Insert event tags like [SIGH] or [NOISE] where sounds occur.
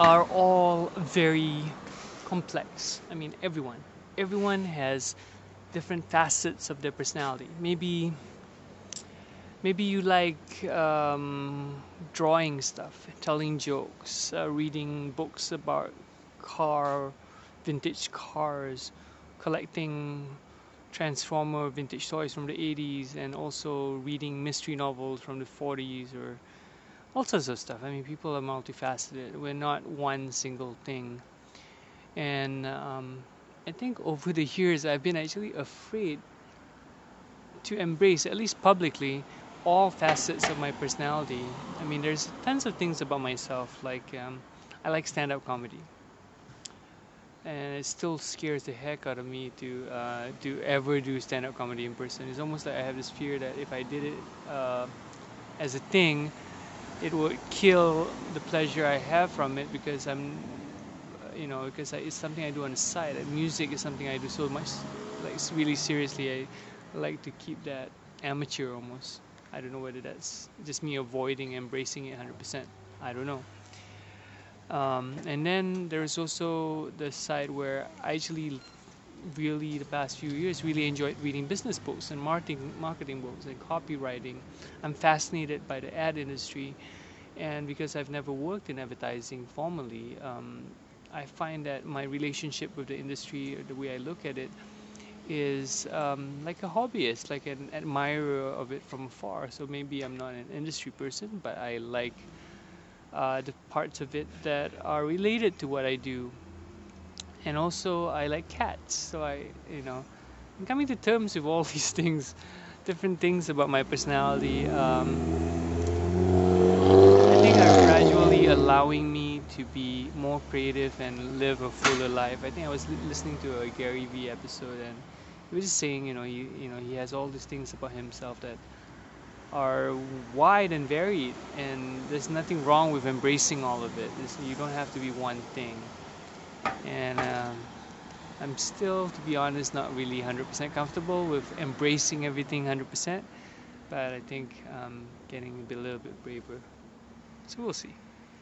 are all very complex. I mean, everyone. Everyone has different facets of their personality. Maybe maybe you like um, drawing stuff, telling jokes, uh, reading books about car, vintage cars, collecting Transformer vintage toys from the 80s, and also reading mystery novels from the 40s or all sorts of stuff. I mean, people are multifaceted. We're not one single thing. And um, I think over the years, I've been actually afraid to embrace, at least publicly, all facets of my personality. I mean, there's tons of things about myself. Like, um, I like stand up comedy. And it still scares the heck out of me to uh, to ever do stand up comedy in person. It's almost like I have this fear that if I did it uh, as a thing, it would kill the pleasure I have from it because I'm, you know, because it's something I do on the side. music is something I do so much, like really seriously. I like to keep that amateur almost. I don't know whether that's just me avoiding embracing it 100%. I don't know. Um, and then there's also the side where I actually really the past few years really enjoyed reading business books and marketing marketing books and copywriting. I'm fascinated by the ad industry, and because I've never worked in advertising formally, um, I find that my relationship with the industry, the way I look at it, is um, like a hobbyist, like an admirer of it from afar. So maybe I'm not an industry person, but I like uh, the parts of it that are related to what I do and also I like cats. So I, you know, I'm coming to terms with all [LAUGHS] these things, different things about my personality. Um, I think are gradually allowing me to be more creative and live a fuller life. I think I was listening to a Gary Vee episode and he was just saying, you know, he, you know, he has all these things about himself that are wide and varied, and there's nothing wrong with embracing all of it. It's, you don't have to be one thing and um, I'm still, to be honest, not really 100% comfortable with embracing everything 100%, but I think I'm getting a, a little bit braver. So we'll see.